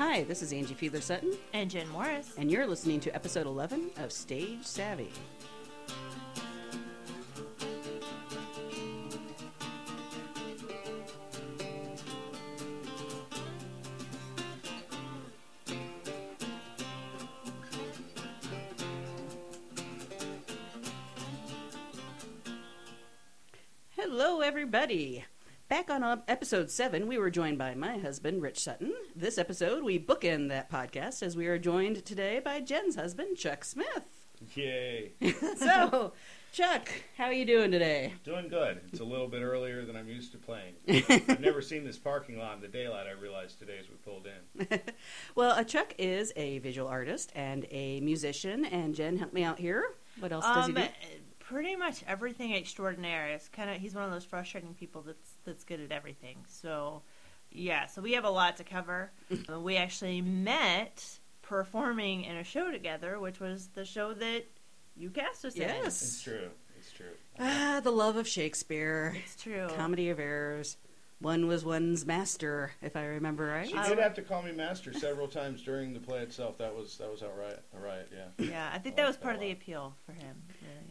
Hi, this is Angie Fiedler Sutton, And Jen Morris. and you're listening to episode 11 of Stage Savvy. On episode 7, we were joined by my husband, Rich Sutton. This episode, we bookend that podcast as we are joined today by Jen's husband, Chuck Smith. Yay. so, Chuck, how are you doing today? Doing good. It's a little bit earlier than I'm used to playing. I've never seen this parking lot in the daylight, I realized today as we pulled in. Well, uh, Chuck is a visual artist and a musician, and Jen, help me out here. What else does he Um, do? Pretty much everything extraordinary. It's kind of he's one of those frustrating people that's that's good at everything. So, yeah. So we have a lot to cover. Uh, we actually met performing in a show together, which was the show that you cast us in. Yes. It's true. It's true. Ah, the love of Shakespeare, It's true. comedy of errors. One was one's master, if I remember right. She did have to call me master several times during the play itself. That was that was outright. All right, yeah. Yeah, I think I that was like part of the appeal for him.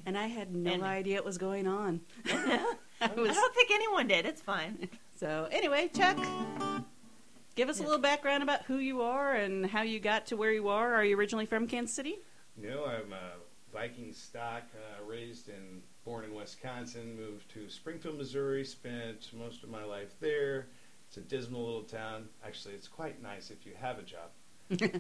Really. And I had no And- idea what was going on. I I don't think anyone did. It's fine. so, anyway, Chuck, give us a little background about who you are and how you got to where you are. Are you originally from Kansas City? No, I'm a Viking stock, uh, raised in, born in Wisconsin, moved to Springfield, Missouri, spent most of my life there. It's a dismal little town. Actually, it's quite nice if you have a job.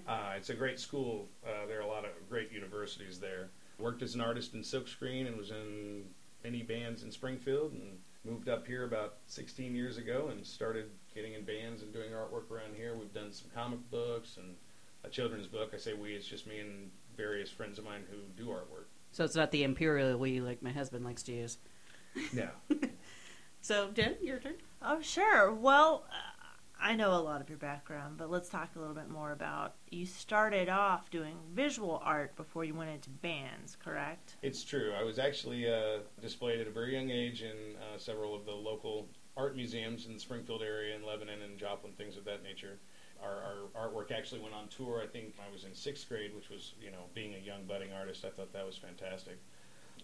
uh, it's a great school. Uh, there are a lot of great universities there. Worked as an artist in silkscreen and was in many bands in Springfield and moved up here about 16 years ago and started getting in bands and doing artwork around here. We've done some comic books and a children's book. I say we, it's just me and various friends of mine who do artwork. So it's not the imperial we like my husband likes to use. No. So, Jen, your turn. Oh, sure. Well, uh, I know a lot of your background, but let's talk a little bit more about you started off doing visual art before you went into bands, correct? It's true. I was actually uh, displayed at a very young age in uh, several of the local art museums in the Springfield area and Lebanon and Joplin, things of that nature. Our, our artwork actually went on tour. I think I was in sixth grade, which was, you know, being a young budding artist, I thought that was fantastic.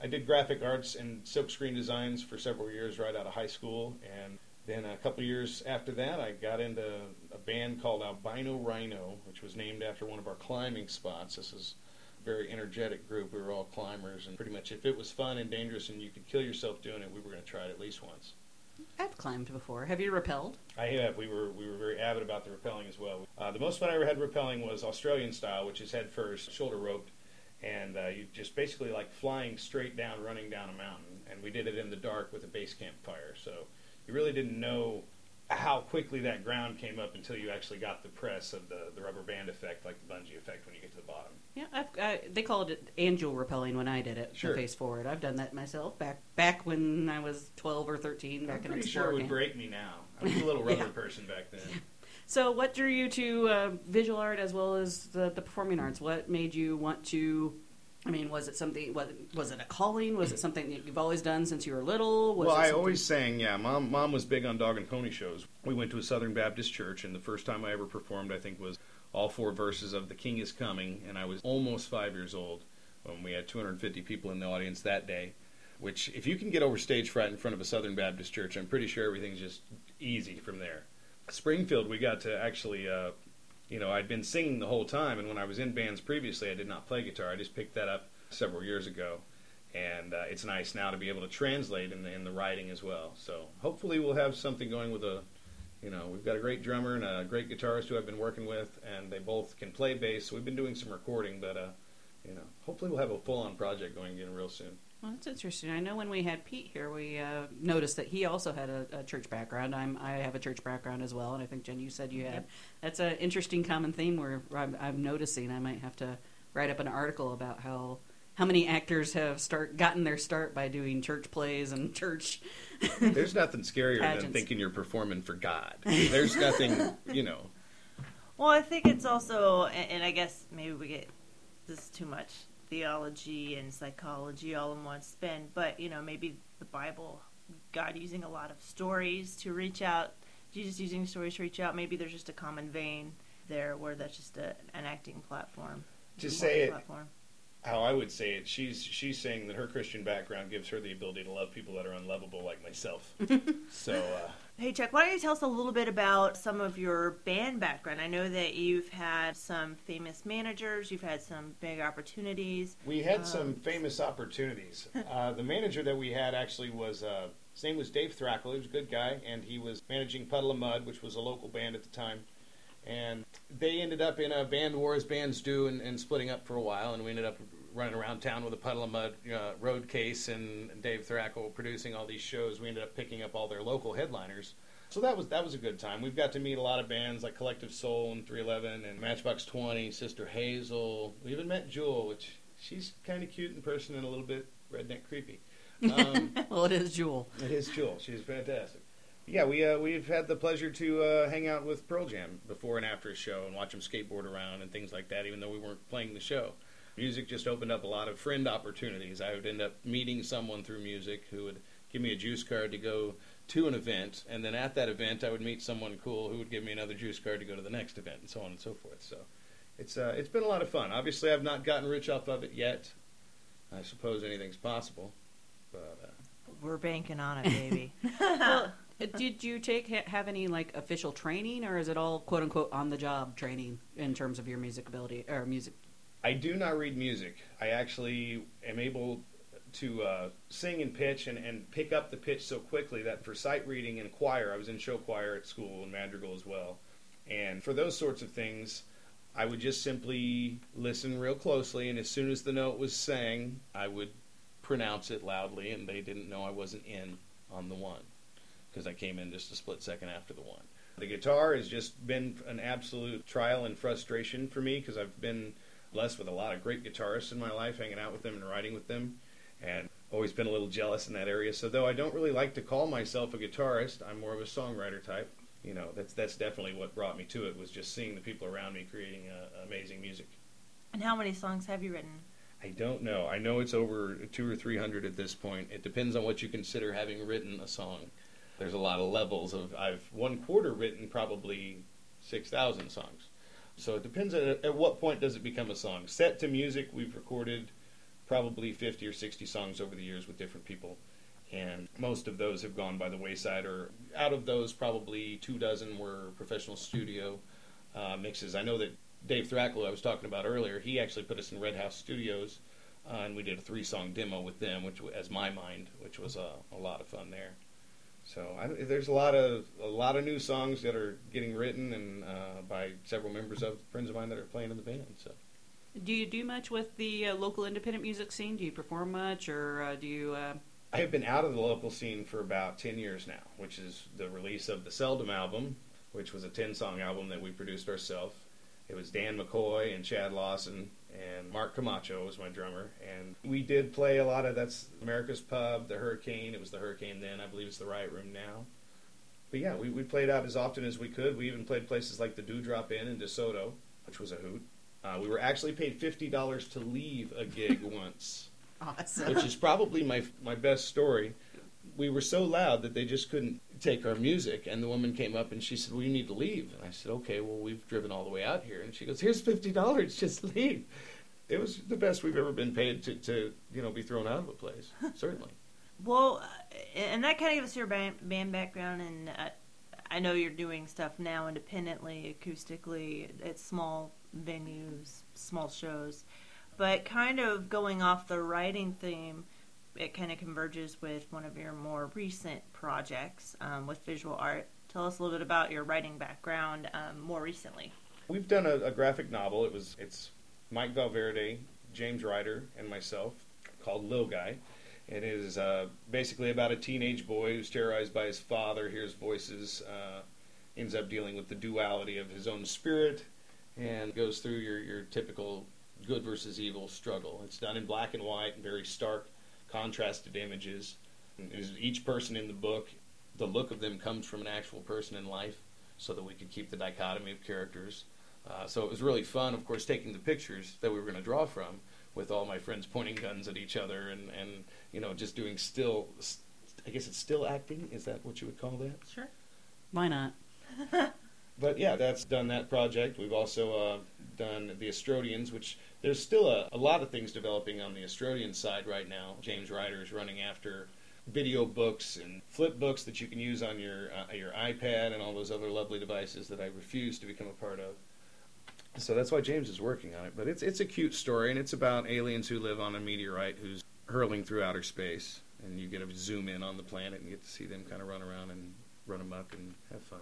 I did graphic arts and silkscreen designs for several years right out of high school, and then a couple years after that, I got into a band called Albino Rhino, which was named after one of our climbing spots. This is a very energetic group. We were all climbers, and pretty much if it was fun and dangerous and you could kill yourself doing it, we were going to try it at least once. I've climbed before. Have you rappelled? I have. We were we were very avid about the rappelling as well. Uh, the most fun I ever had rappelling was Australian style, which is head first, shoulder roped, and uh, you just basically like flying straight down, running down a mountain. And we did it in the dark with a base camp fire, so you really didn't know how quickly that ground came up until you actually got the press of the, the rubber band effect, like the bungee effect when you get to the bottom. Yeah, I've, I, they called it angel rappelling when I did it. the Sure. face forward. I've done that myself back back when I was twelve or thirteen. Back I'm in pretty sure it would camp. break me now. I was a little rubber Yeah. person back then. So, what drew you to uh, visual art as well as the, the performing arts? What made you want to? I mean, was it something? Was, was it a calling? Was it something that you've always done since you were little? Was well, it I always sang. Yeah, mom. Mom was big on dog and pony shows. We went to a Southern Baptist church, and the first time I ever performed, I think, was all four verses of "The King Is Coming," and I was almost five years old when we had 250 people in the audience that day. Which, if you can get over stage fright in front of a Southern Baptist church, I'm pretty sure everything's just easy from there. Springfield, we got to actually. Uh, you know, I'd been singing the whole time, and when I was in bands previously, I did not play guitar. I just picked that up several years ago and uh, it's nice now to be able to translate in the, in the writing as well. So hopefully we'll have something going with a, you know, we've got a great drummer and a great guitarist who I've been working with, and they both can play bass. So we've been doing some recording, but uh, you know, hopefully we'll have a full-on project going again real soon. Well, that's interesting. I know when we had Pete here, we uh, noticed that he also had a, a church background. I'm I have a church background as well, and I think Jen, you said you had. Yep. That's an interesting common theme where I'm, I'm noticing. I might have to write up an article about how how many actors have start gotten their start by doing church plays and church. There's nothing scarier than thinking you're performing for God. There's nothing, you know. Well, I think it's also, and, and I guess maybe we get this is too much theology and psychology all in one spin, but you know, maybe the Bible, God using a lot of stories to reach out, Jesus using stories to reach out. Maybe there's just a common vein there where that's just a, an acting platform. To say it platform. how I would say it, she's she's saying that her Christian background gives her the ability to love people that are unlovable like myself. so uh, Hey Chuck, why don't you tell us a little bit about some of your band background? I know that you've had some famous managers, you've had some big opportunities. we had Um, some famous opportunities. Uh, the manager that we had actually was uh, his name was Dave Thrackle. He was a good guy, and he was managing Puddle of Mudd, which was a local band at the time. And they ended up in a band war as bands do, and, and splitting up for a while. And we ended up running around town with a Puddle of Mudd uh, road case, and Dave Thrackle producing all these shows. We ended up picking up all their local headliners. So that was that was a good time. We've got to meet a lot of bands like Collective Soul and 311 and Matchbox 20, Sister Hazel. We even met Jewel, which she's kind of cute in person and a little bit redneck creepy. Um, well, it is Jewel. it is Jewel. She's fantastic. Yeah, we uh, we've had the pleasure to uh, hang out with Pearl Jam before and after a show and watch them skateboard around and things like that. Even though we weren't playing the show, music just opened up a lot of friend opportunities. I would end up meeting someone through music who would give me a juice card to go to an event, and then at that event, I would meet someone cool who would give me another juice card to go to the next event, and so on and so forth. So, it's uh, it's been a lot of fun. Obviously, I've not gotten rich off of it yet. I suppose anything's possible, but. Uh, We're banking on it, baby. well, did you take have any like official training, or is it all quote unquote on the job training in terms of your music ability or music? I do not read music. I actually am able to uh, sing and pitch and, and pick up the pitch so quickly that for sight reading and choir, I was in show choir at school and madrigal as well. And for those sorts of things, I would just simply listen real closely, and as soon as the note was sang, I would pronounce it loudly, and they didn't know I wasn't in on the one because I came in just a split second after the one. The guitar has just been an absolute trial and frustration for me because I've been blessed with a lot of great guitarists in my life, hanging out with them and writing with them, and always been a little jealous in that area. So though I don't really like to call myself a guitarist, I'm more of a songwriter type. You know, that's that's definitely what brought me to it was just seeing the people around me creating uh, amazing music. and how many songs have you written? I don't know. I know it's over two or three hundred at this point. It depends on what you consider having written a song. There's a lot of levels of. I've one quarter written probably six thousand songs. So it depends at, at what point does it become a song. Set to music, we've recorded probably fifty or sixty songs over the years with different people, and most of those have gone by the wayside. Or out of those, probably two dozen were professional studio uh, mixes. I know that Dave Thrackle, I was talking about earlier, he actually put us in Red House Studios, uh, and we did a three-song demo with them, which, as my mind, which was uh, a lot of fun there. So I, there's a lot of a lot of new songs that are getting written and uh, by several members of friends of mine that are playing in the band. So Do you do much with the uh, local independent music scene? Do you perform much, or uh, do you? Uh... I have been out of the local scene for about ten years now, which is the release of the Seldom album, which was a ten-song album that we produced ourselves. It was Dan McCoy and Chad Lawson and Mark Camacho was my drummer, and we did play a lot of that's America's Pub, the Hurricane. It was the Hurricane then, I believe it's the Riot Room now. But yeah, we, we played out as often as we could. We even played places like the Dewdrop Inn in DeSoto, which was a hoot. Uh, we were actually paid fifty dollars to leave a gig once, Awesome. which is probably my my best story. We were so loud that they just couldn't take our music, and the woman came up and she said, "Well, you need to leave." And I said, "Okay, well, we've driven all the way out here." And she goes, "Here's fifty dollars, just leave." It was the best we've ever been paid to, to you know be thrown out of a place. Certainly. Well, uh, and that kind of gives us your band, band background, and uh, I know you're doing stuff now independently, acoustically, at small venues, small shows. But kind of going off the writing theme, it kind of converges with one of your more recent projects um, with visual art. Tell us a little bit about your writing background um, more recently. We've done a, a graphic novel. It was it's Mike Valverde, James Ryder, and myself called Lil Guy. It is uh, basically about a teenage boy who's terrorized by his father, hears voices, uh, ends up dealing with the duality of his own spirit, and goes through your, your typical good versus evil struggle. It's done in black and white and very stark, contrasted images. And it is each person in the book, the look of them comes from an actual person in life, so that we could keep the dichotomy of characters. Uh, so it was really fun, of course, taking the pictures that we were going to draw from with all my friends pointing guns at each other and, and you know, just doing still, I guess it's still acting. Is that what you would call that? Sure. Why not? but yeah, that's done that project. We've also uh, done the Astrodians, which there's still a, a lot of things developing on the Astrodian side right now. James Ryder is running after video books and flip books that you can use on your uh, your iPad and all those other lovely devices that I refuse to become a part of. So that's why James is working on it. But it's it's a cute story, and it's about aliens who live on a meteorite who's hurling through outer space, and you get to zoom in on the planet and get to see them kind of run around and run amok and have fun.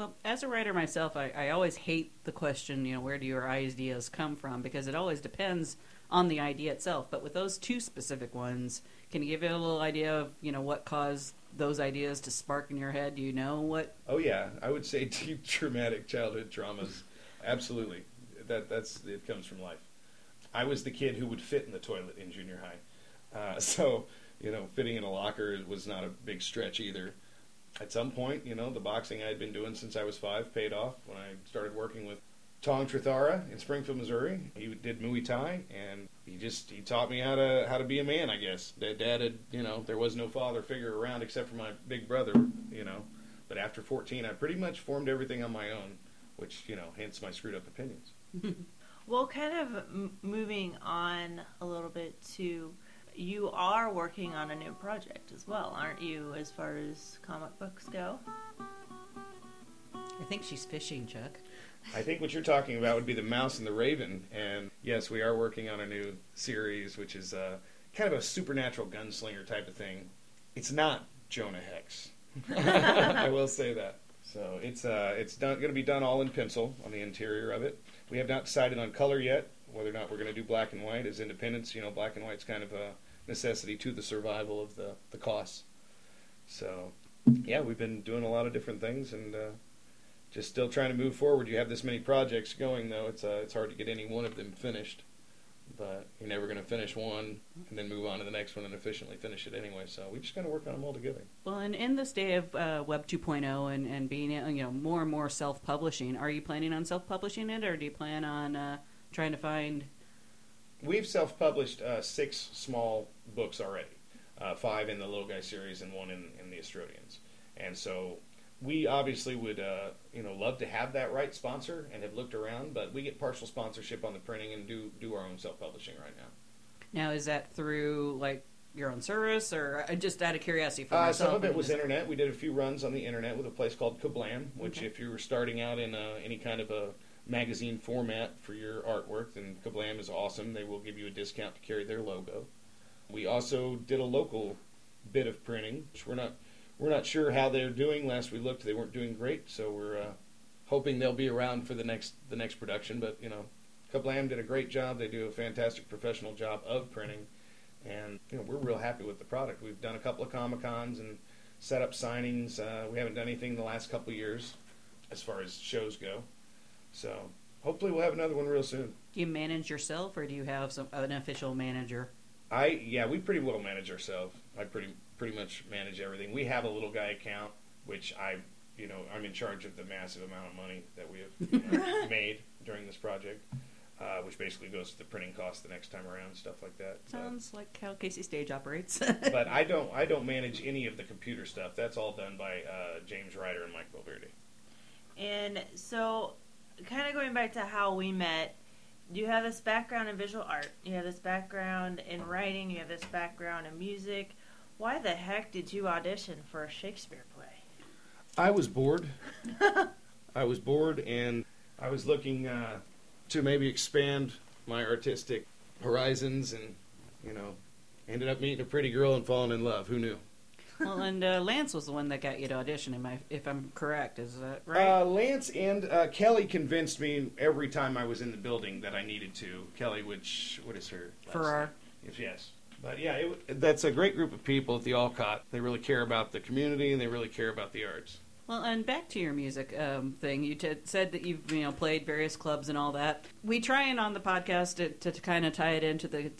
Well, as a writer myself, I, I always hate the question, you know, where do your ideas come from? Because it always depends on the idea itself. But with those two specific ones, can you give it a little idea of, you know, what caused those ideas to spark in your head? Do you know what? Oh yeah, I would say deep traumatic childhood traumas. Absolutely, that that's it comes from life. I was the kid who would fit in the toilet in junior high, uh, so you know, fitting in a locker was not a big stretch either at some point, you know, the boxing I had been doing since I was five paid off when I started working with Tong Trithara in Springfield, Missouri. He did Muay Thai, and he just he taught me how to how to be a man. I guess that dad had you know there was no father figure around except for my big brother, you know. But after 14, I pretty much formed everything on my own, which you know, hence my screwed up opinions. well, kind of m- moving on a little bit to you are working on a new project as well, aren't you, as far as comic books go? I think she's fishing, Chuck. I think what you're talking about would be the Mouse and the Raven, and yes, we are working on a new series, which is uh, kind of a supernatural gunslinger type of thing. It's not Jonah Hex. I will say that. So it's uh, it's going to be done all in pencil on the interior of it. We have not decided on color yet, whether or not we're going to do black and white. As independents, you know, black and white's kind of a necessity to the survival of the, the costs. So, yeah, we've been doing a lot of different things and uh, just still trying to move forward. You have this many projects going, though, it's, uh, it's hard to get any one of them finished. But you're never going to finish one and then move on to the next one and efficiently finish it anyway. So we just got to work on them all together. Well, and in this day of uh, Web 2.0 and, and being you know more and more self publishing, are you planning on self publishing it, or do you plan on uh, trying to find we've self-published uh, six small books already, uh, five in the Little Guy series and one in, in the Astrodians. And so we obviously would, uh, you know, love to have that right sponsor and have looked around, but we get partial sponsorship on the printing and do do our own self-publishing right now. Now, is that through like your own service, or uh, just out of curiosity for uh, myself? Some of it was internet. We did a few runs on the internet with a place called Kablam, which, okay. if you were starting out in uh, any kind of a magazine format for your artwork, then Kablam is awesome. They will give you a discount to carry their logo. We also did a local bit of printing, which we're not we're not sure how they're doing. Last we looked, they weren't doing great, so we're uh, hoping they'll be around for the next the next production. But you know, Kablam did a great job. They do a fantastic professional job of printing, and you know we're real happy with the product. We've done a couple of comic cons and set up signings. Uh, we haven't done anything the last couple years as far as shows go. So hopefully we'll have another one real soon. Do you manage yourself, or do you have some an official manager? I yeah, we pretty well manage ourselves. I pretty pretty much manage everything. We have a little guy account, which I you know I'm in charge of the massive amount of money that we have you know, made during this project. Uh, which basically goes to the printing cost the next time around, stuff like that. Sounds like how Casey Stage operates. but I don't, I don't manage any of the computer stuff. That's all done by uh, James Ryder and Mike Valverde. And so, kind of going back to how we met, you have this background in visual art, you have this background in writing, you have this background in music. Why the heck did you audition for a Shakespeare play? I was bored. I was bored, and I was looking uh, to maybe expand my artistic horizons, and you know, ended up meeting a pretty girl and falling in love. Who knew? Well, and uh, Lance was the one that got you to audition. Am I, if I'm correct, is that right? Uh, Lance and uh, Kelly convinced me every time I was in the building that I needed to. Kelly, which what is her? Farrar. Yes, yes. But yeah, it, that's a great group of people at the Alcott. They really care about the community and they really care about the arts. Well, and back to your music um, thing, you t- said that you've you know played various clubs and all that. We try and on the podcast to, to, to kind of tie it into the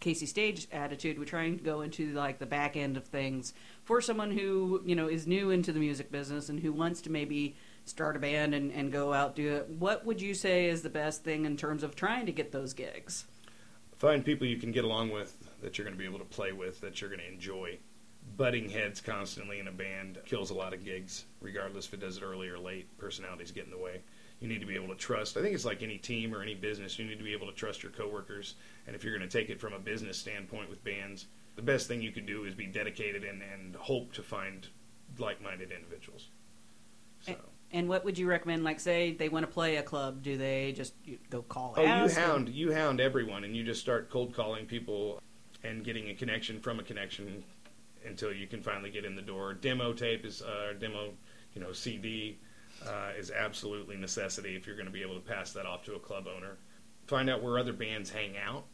Casey Stage attitude. We're trying to go into like the back end of things for someone who you know is new into the music business and who wants to maybe start a band and, and go out do it. What would you say is the best thing in terms of trying to get those gigs? Find people you can get along with that you're going to be able to play with that you're going to enjoy butting heads constantly in a band kills a lot of gigs, regardless if it does it early or late. Personalities get in the way. You need to be able to trust. I think it's like any team or any business. You need to be able to trust your coworkers. And if you're going to take it from a business standpoint with bands, the best thing you can do is be dedicated and, and hope to find like-minded individuals. So. And what would you recommend? Like, say they want to play a club, do they just go call? Oh, you hound, you hound everyone, and you just start cold calling people and getting a connection from a connection until you can finally get in the door. Demo tape is uh, demo, you know, CD uh, is absolutely necessity if you're going to be able to pass that off to a club owner. Find out where other bands hang out,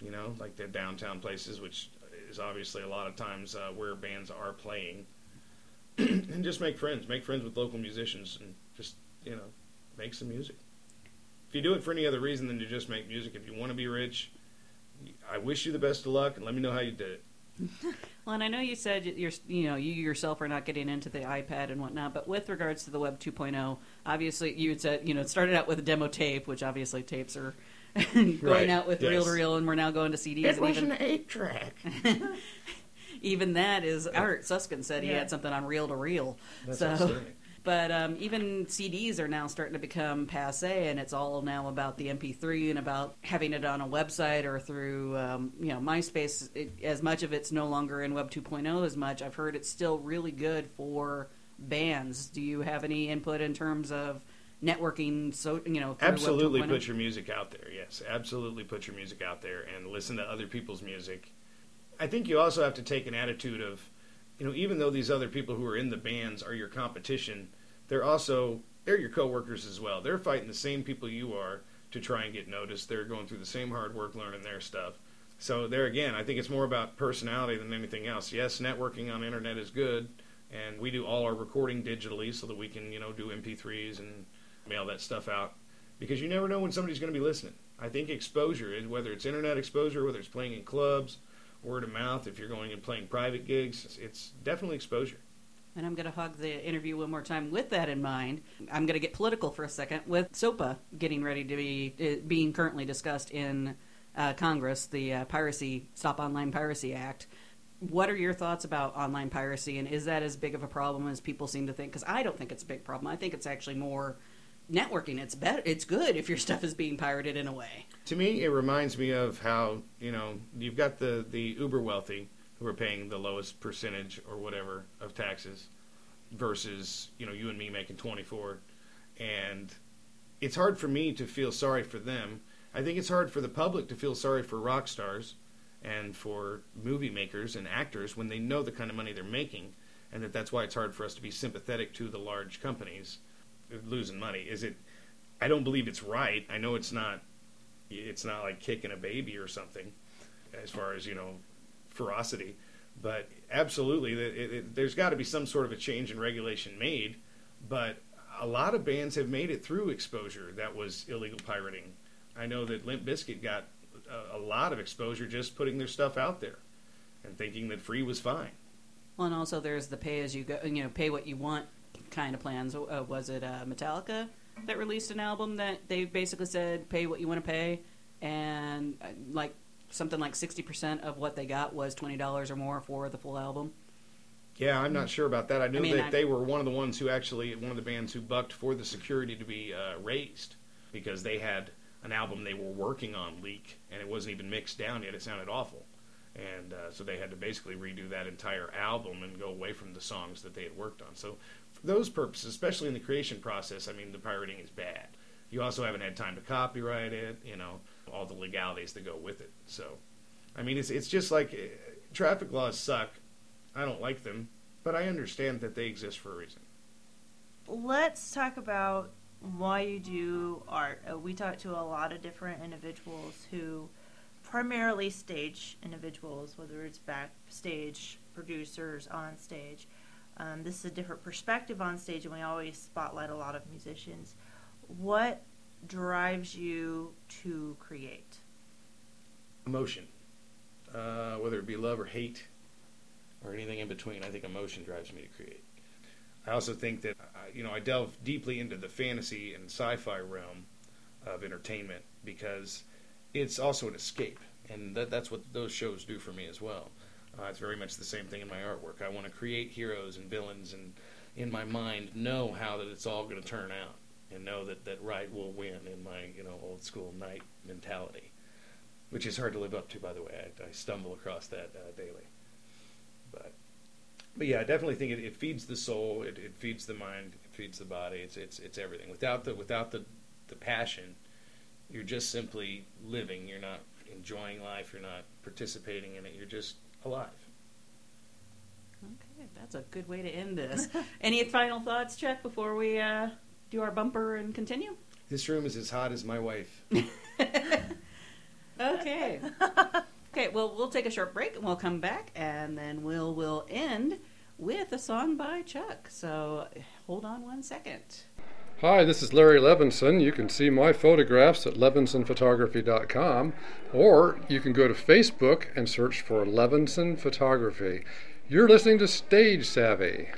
you know, like the downtown places, which is obviously a lot of times uh, where bands are playing. and just make friends, make friends with local musicians, and just you know, make some music. If you do it for any other reason than to just make music, if you want to be rich, I wish you the best of luck, and let me know how you did it. Well, and I know you said you're, you know, you yourself are not getting into the iPad and whatnot, but with regards to the Web 2.0, obviously you had said, you know, it started out with a demo tape, which obviously tapes are going Right, out with yes. reel to reel, and we're now going to CDs. and even, eight track. even that is Art Suskin said he had something on reel to reel. That's So, outstanding. But um, even CDs are now starting to become passe, and it's all now about the MP3 and about having it on a website or through um, you know MySpace. It, as much of it's no longer in Web 2.0 as much. I've heard it's still really good for bands. Do you have any input in terms of networking? So you know, Web oh? Absolutely put your music out there. Yes, absolutely put your music out there and listen to other people's music. I think you also have to take an attitude of, you know, even though these other people who are in the bands are your competition, they're also they're your coworkers as well. They're fighting the same people you are to try and get noticed. They're going through the same hard work learning their stuff. So there again, I think it's more about personality than anything else. Yes, networking on internet is good, and we do all our recording digitally so that we can, you know, do MP3s and mail that stuff out because you never know when somebody's going to be listening. I think exposure, is whether it's internet exposure, whether it's playing in clubs, word of mouth, if you're going and playing private gigs, it's definitely exposure. And I'm going to hog the interview one more time with that in mind. I'm going to get political for a second with SOPA getting ready to be uh, being currently discussed in uh, Congress, the uh, Piracy Stop Online Piracy Act. What are your thoughts about online piracy, and is that as big of a problem as people seem to think? Because I don't think it's a big problem. I think it's actually more networking. It's better. It's good if your stuff is being pirated in a way. To me, it reminds me of how you know you've got the the uber wealthy who are paying the lowest percentage or whatever of taxes, versus you know you and me making twenty four, and it's hard for me to feel sorry for them. I think it's hard for the public to feel sorry for rock stars and for movie makers and actors when they know the kind of money they're making, and that that's why it's hard for us to be sympathetic to the large companies losing money. Is it? I don't believe it's right. I know it's not. It's not like kicking a baby or something, as far as you know, ferocity. But absolutely, it, it, there's got to be some sort of a change in regulation made. But a lot of bands have made it through exposure that was illegal pirating. I know that Limp Bizkit got a, a lot of exposure just putting their stuff out there and thinking that free was fine. Well, and also there's the pay as you go, you know, pay what you want kind of plans. Uh, was it uh, Metallica that released an album that they basically said pay what you want to pay, and uh, like something like sixty percent of what they got was twenty dollars or more for the full album. Yeah, I'm not sure about that. I knew I mean, that I- they were one of the ones who actually, one of the bands who bucked for the security to be uh, raised because they had an album they were working on leak and it wasn't even mixed down yet. It sounded awful. And uh, so they had to basically redo that entire album and go away from the songs that they had worked on. So, for those purposes, especially in the creation process, I mean, the pirating is bad. You also haven't had time to copyright it, you know, all the legalities that go with it. So, I mean, it's, it's just like uh, traffic laws suck. I don't like them, but I understand that they exist for a reason. Let's talk about why you do art. Uh, we talk to a lot of different individuals who primarily stage individuals, whether it's backstage, producers, on stage. Um, this is a different perspective on stage, and we always spotlight a lot of musicians. What drives you to create? Emotion, uh, whether it be love or hate or anything in between, I think emotion drives me to create. I also think that uh, you know I delve deeply into the fantasy and sci-fi realm of entertainment because it's also an escape, and that, that's what those shows do for me as well. Uh, it's very much the same thing in my artwork. I want to create heroes and villains and in my mind know how that it's all going to turn out and know that, that right will win in my you know old school knight mentality, which is hard to live up to. By the way, I, I stumble across that uh, daily. But but yeah, I definitely think it, it feeds the soul, it, it feeds the mind, it feeds the body. It's it's it's everything. Without the without the the passion, you're just simply living. You're not enjoying life. You're not participating in it. You're just alive. Okay, that's a good way to end this. Any final thoughts, Chuck, before we uh, do our bumper and continue? This room is as hot as my wife. Okay. okay, well, we'll take a short break and we'll come back and then we'll we'll end with a song by Chuck. So hold on one second. Hi, this is Larry Levinson. You can see my photographs at levinsonphotography.com or you can go to Facebook and search for Levinson Photography. You're listening to Stage Savvy.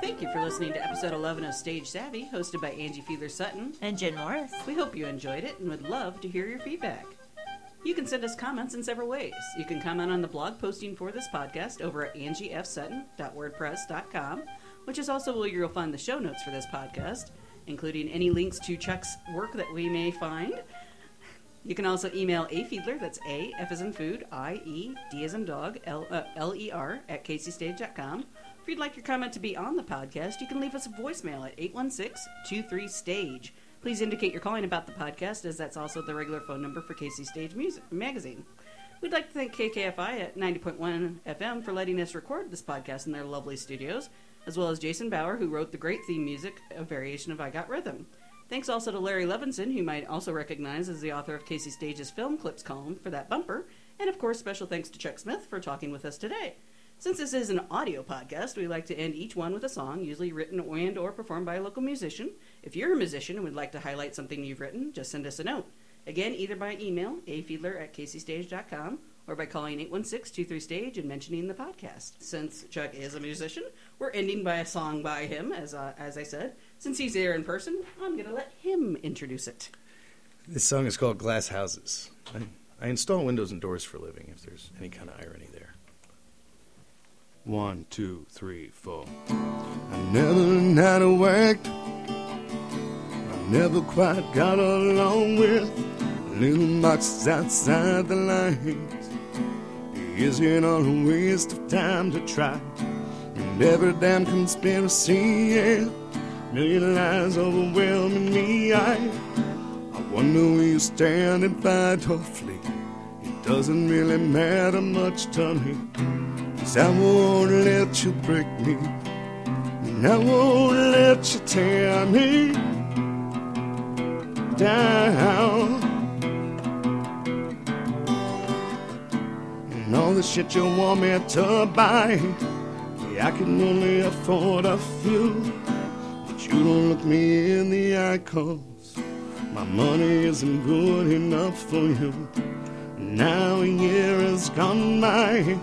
Thank you for listening to episode 11 of Stage Savvy, hosted by Angie Fiedler Sutton. And Jen Morris. We hope you enjoyed it and would love to hear your feedback. You can send us comments in several ways. You can comment on the blog posting for this podcast over at angiefsutton.wordpress.com, which is also where you'll find the show notes for this podcast, including any links to Chuck's work that we may find. You can also email A Fiedler, that's A, F as in food, I, E, D as in dog, L, uh, L-E-R, at caseystage.com. If you'd like your comment to be on the podcast, you can leave us a voicemail at 816-23-STAGE. Please indicate you're calling about the podcast, as that's also the regular phone number for Casey Stage Music Magazine. We'd like to thank KKFI at 90.1 FM for letting us record this podcast in their lovely studios, as well as Jason Bauer, who wrote the great theme music, A Variation of I Got Rhythm. Thanks also to Larry Levinson, who you might also recognize as the author of Casey Stage's film clips column for that bumper, and of course, special thanks to Chuck Smith for talking with us today. Since this is an audio podcast, we like to end each one with a song, usually written and or performed by a local musician. If you're a musician and would like to highlight something you've written, just send us a note. Again, either by email, afiedler at caseystage.com, or by calling 816-23-STAGE and mentioning the podcast. Since Chuck is a musician, we're ending by a song by him, as, uh, as I said. Since he's there in person, I'm going to let him introduce it. This song is called Glass Houses. I, I install windows and doors for a living, if there's any kind of irony there. One, two, three, four. I never learned how to work. I never quite got along with little boxes outside the lines. Is it all a waste of time to try? And every damn conspiracy, yeah. Million lies overwhelming me. I, I wonder where you stand and fight or flee. It doesn't really matter much to me. Cause I won't let you break me. And I won't let you tear me down. And all the shit you want me to buy, yeah, I can only afford a few. But you don't look me in the eye, cause my money isn't good enough for you. Now a year has gone by.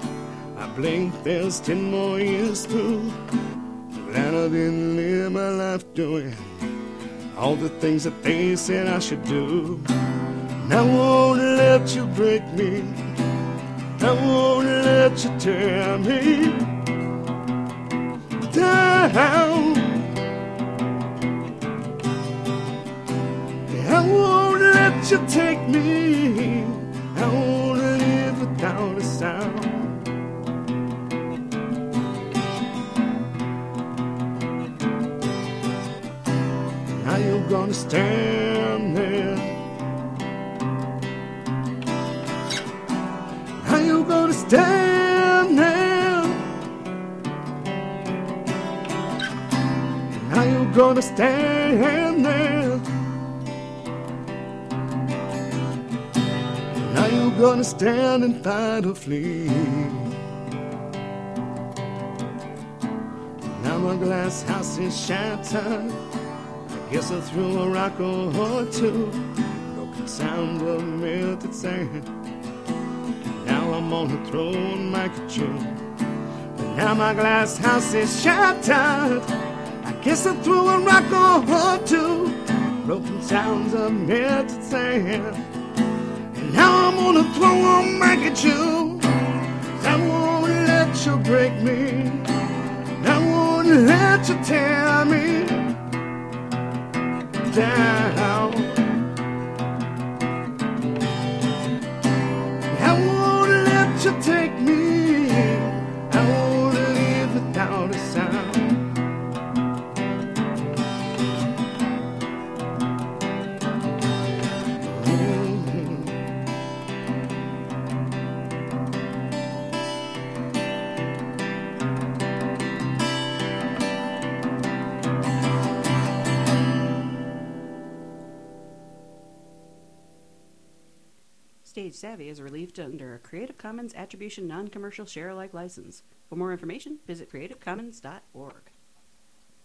I blink, there's ten more years through. Glad I didn't live my life doing all the things that they said I should do. And I won't let you break me. I won't let you tear me down. I won't let you take me. I won't gonna stand there? How you gonna stand there? How you gonna stand there? Now you gonna stand and fight or flee? Now my glass house is shattered. Guess I threw a rock or two. Broken sound of melted sand. Now I'm on the throne like a Jew. But now my glass house is shattered. I guess I threw a rock or two. Broken sounds of melted sand. And now I'm gonna throw them back at you. I won't let you break me. I won't let you tear down. Savvy is released under a Creative Commons Attribution Non Commercial Share Alike license. For more information, visit creativecommons.org.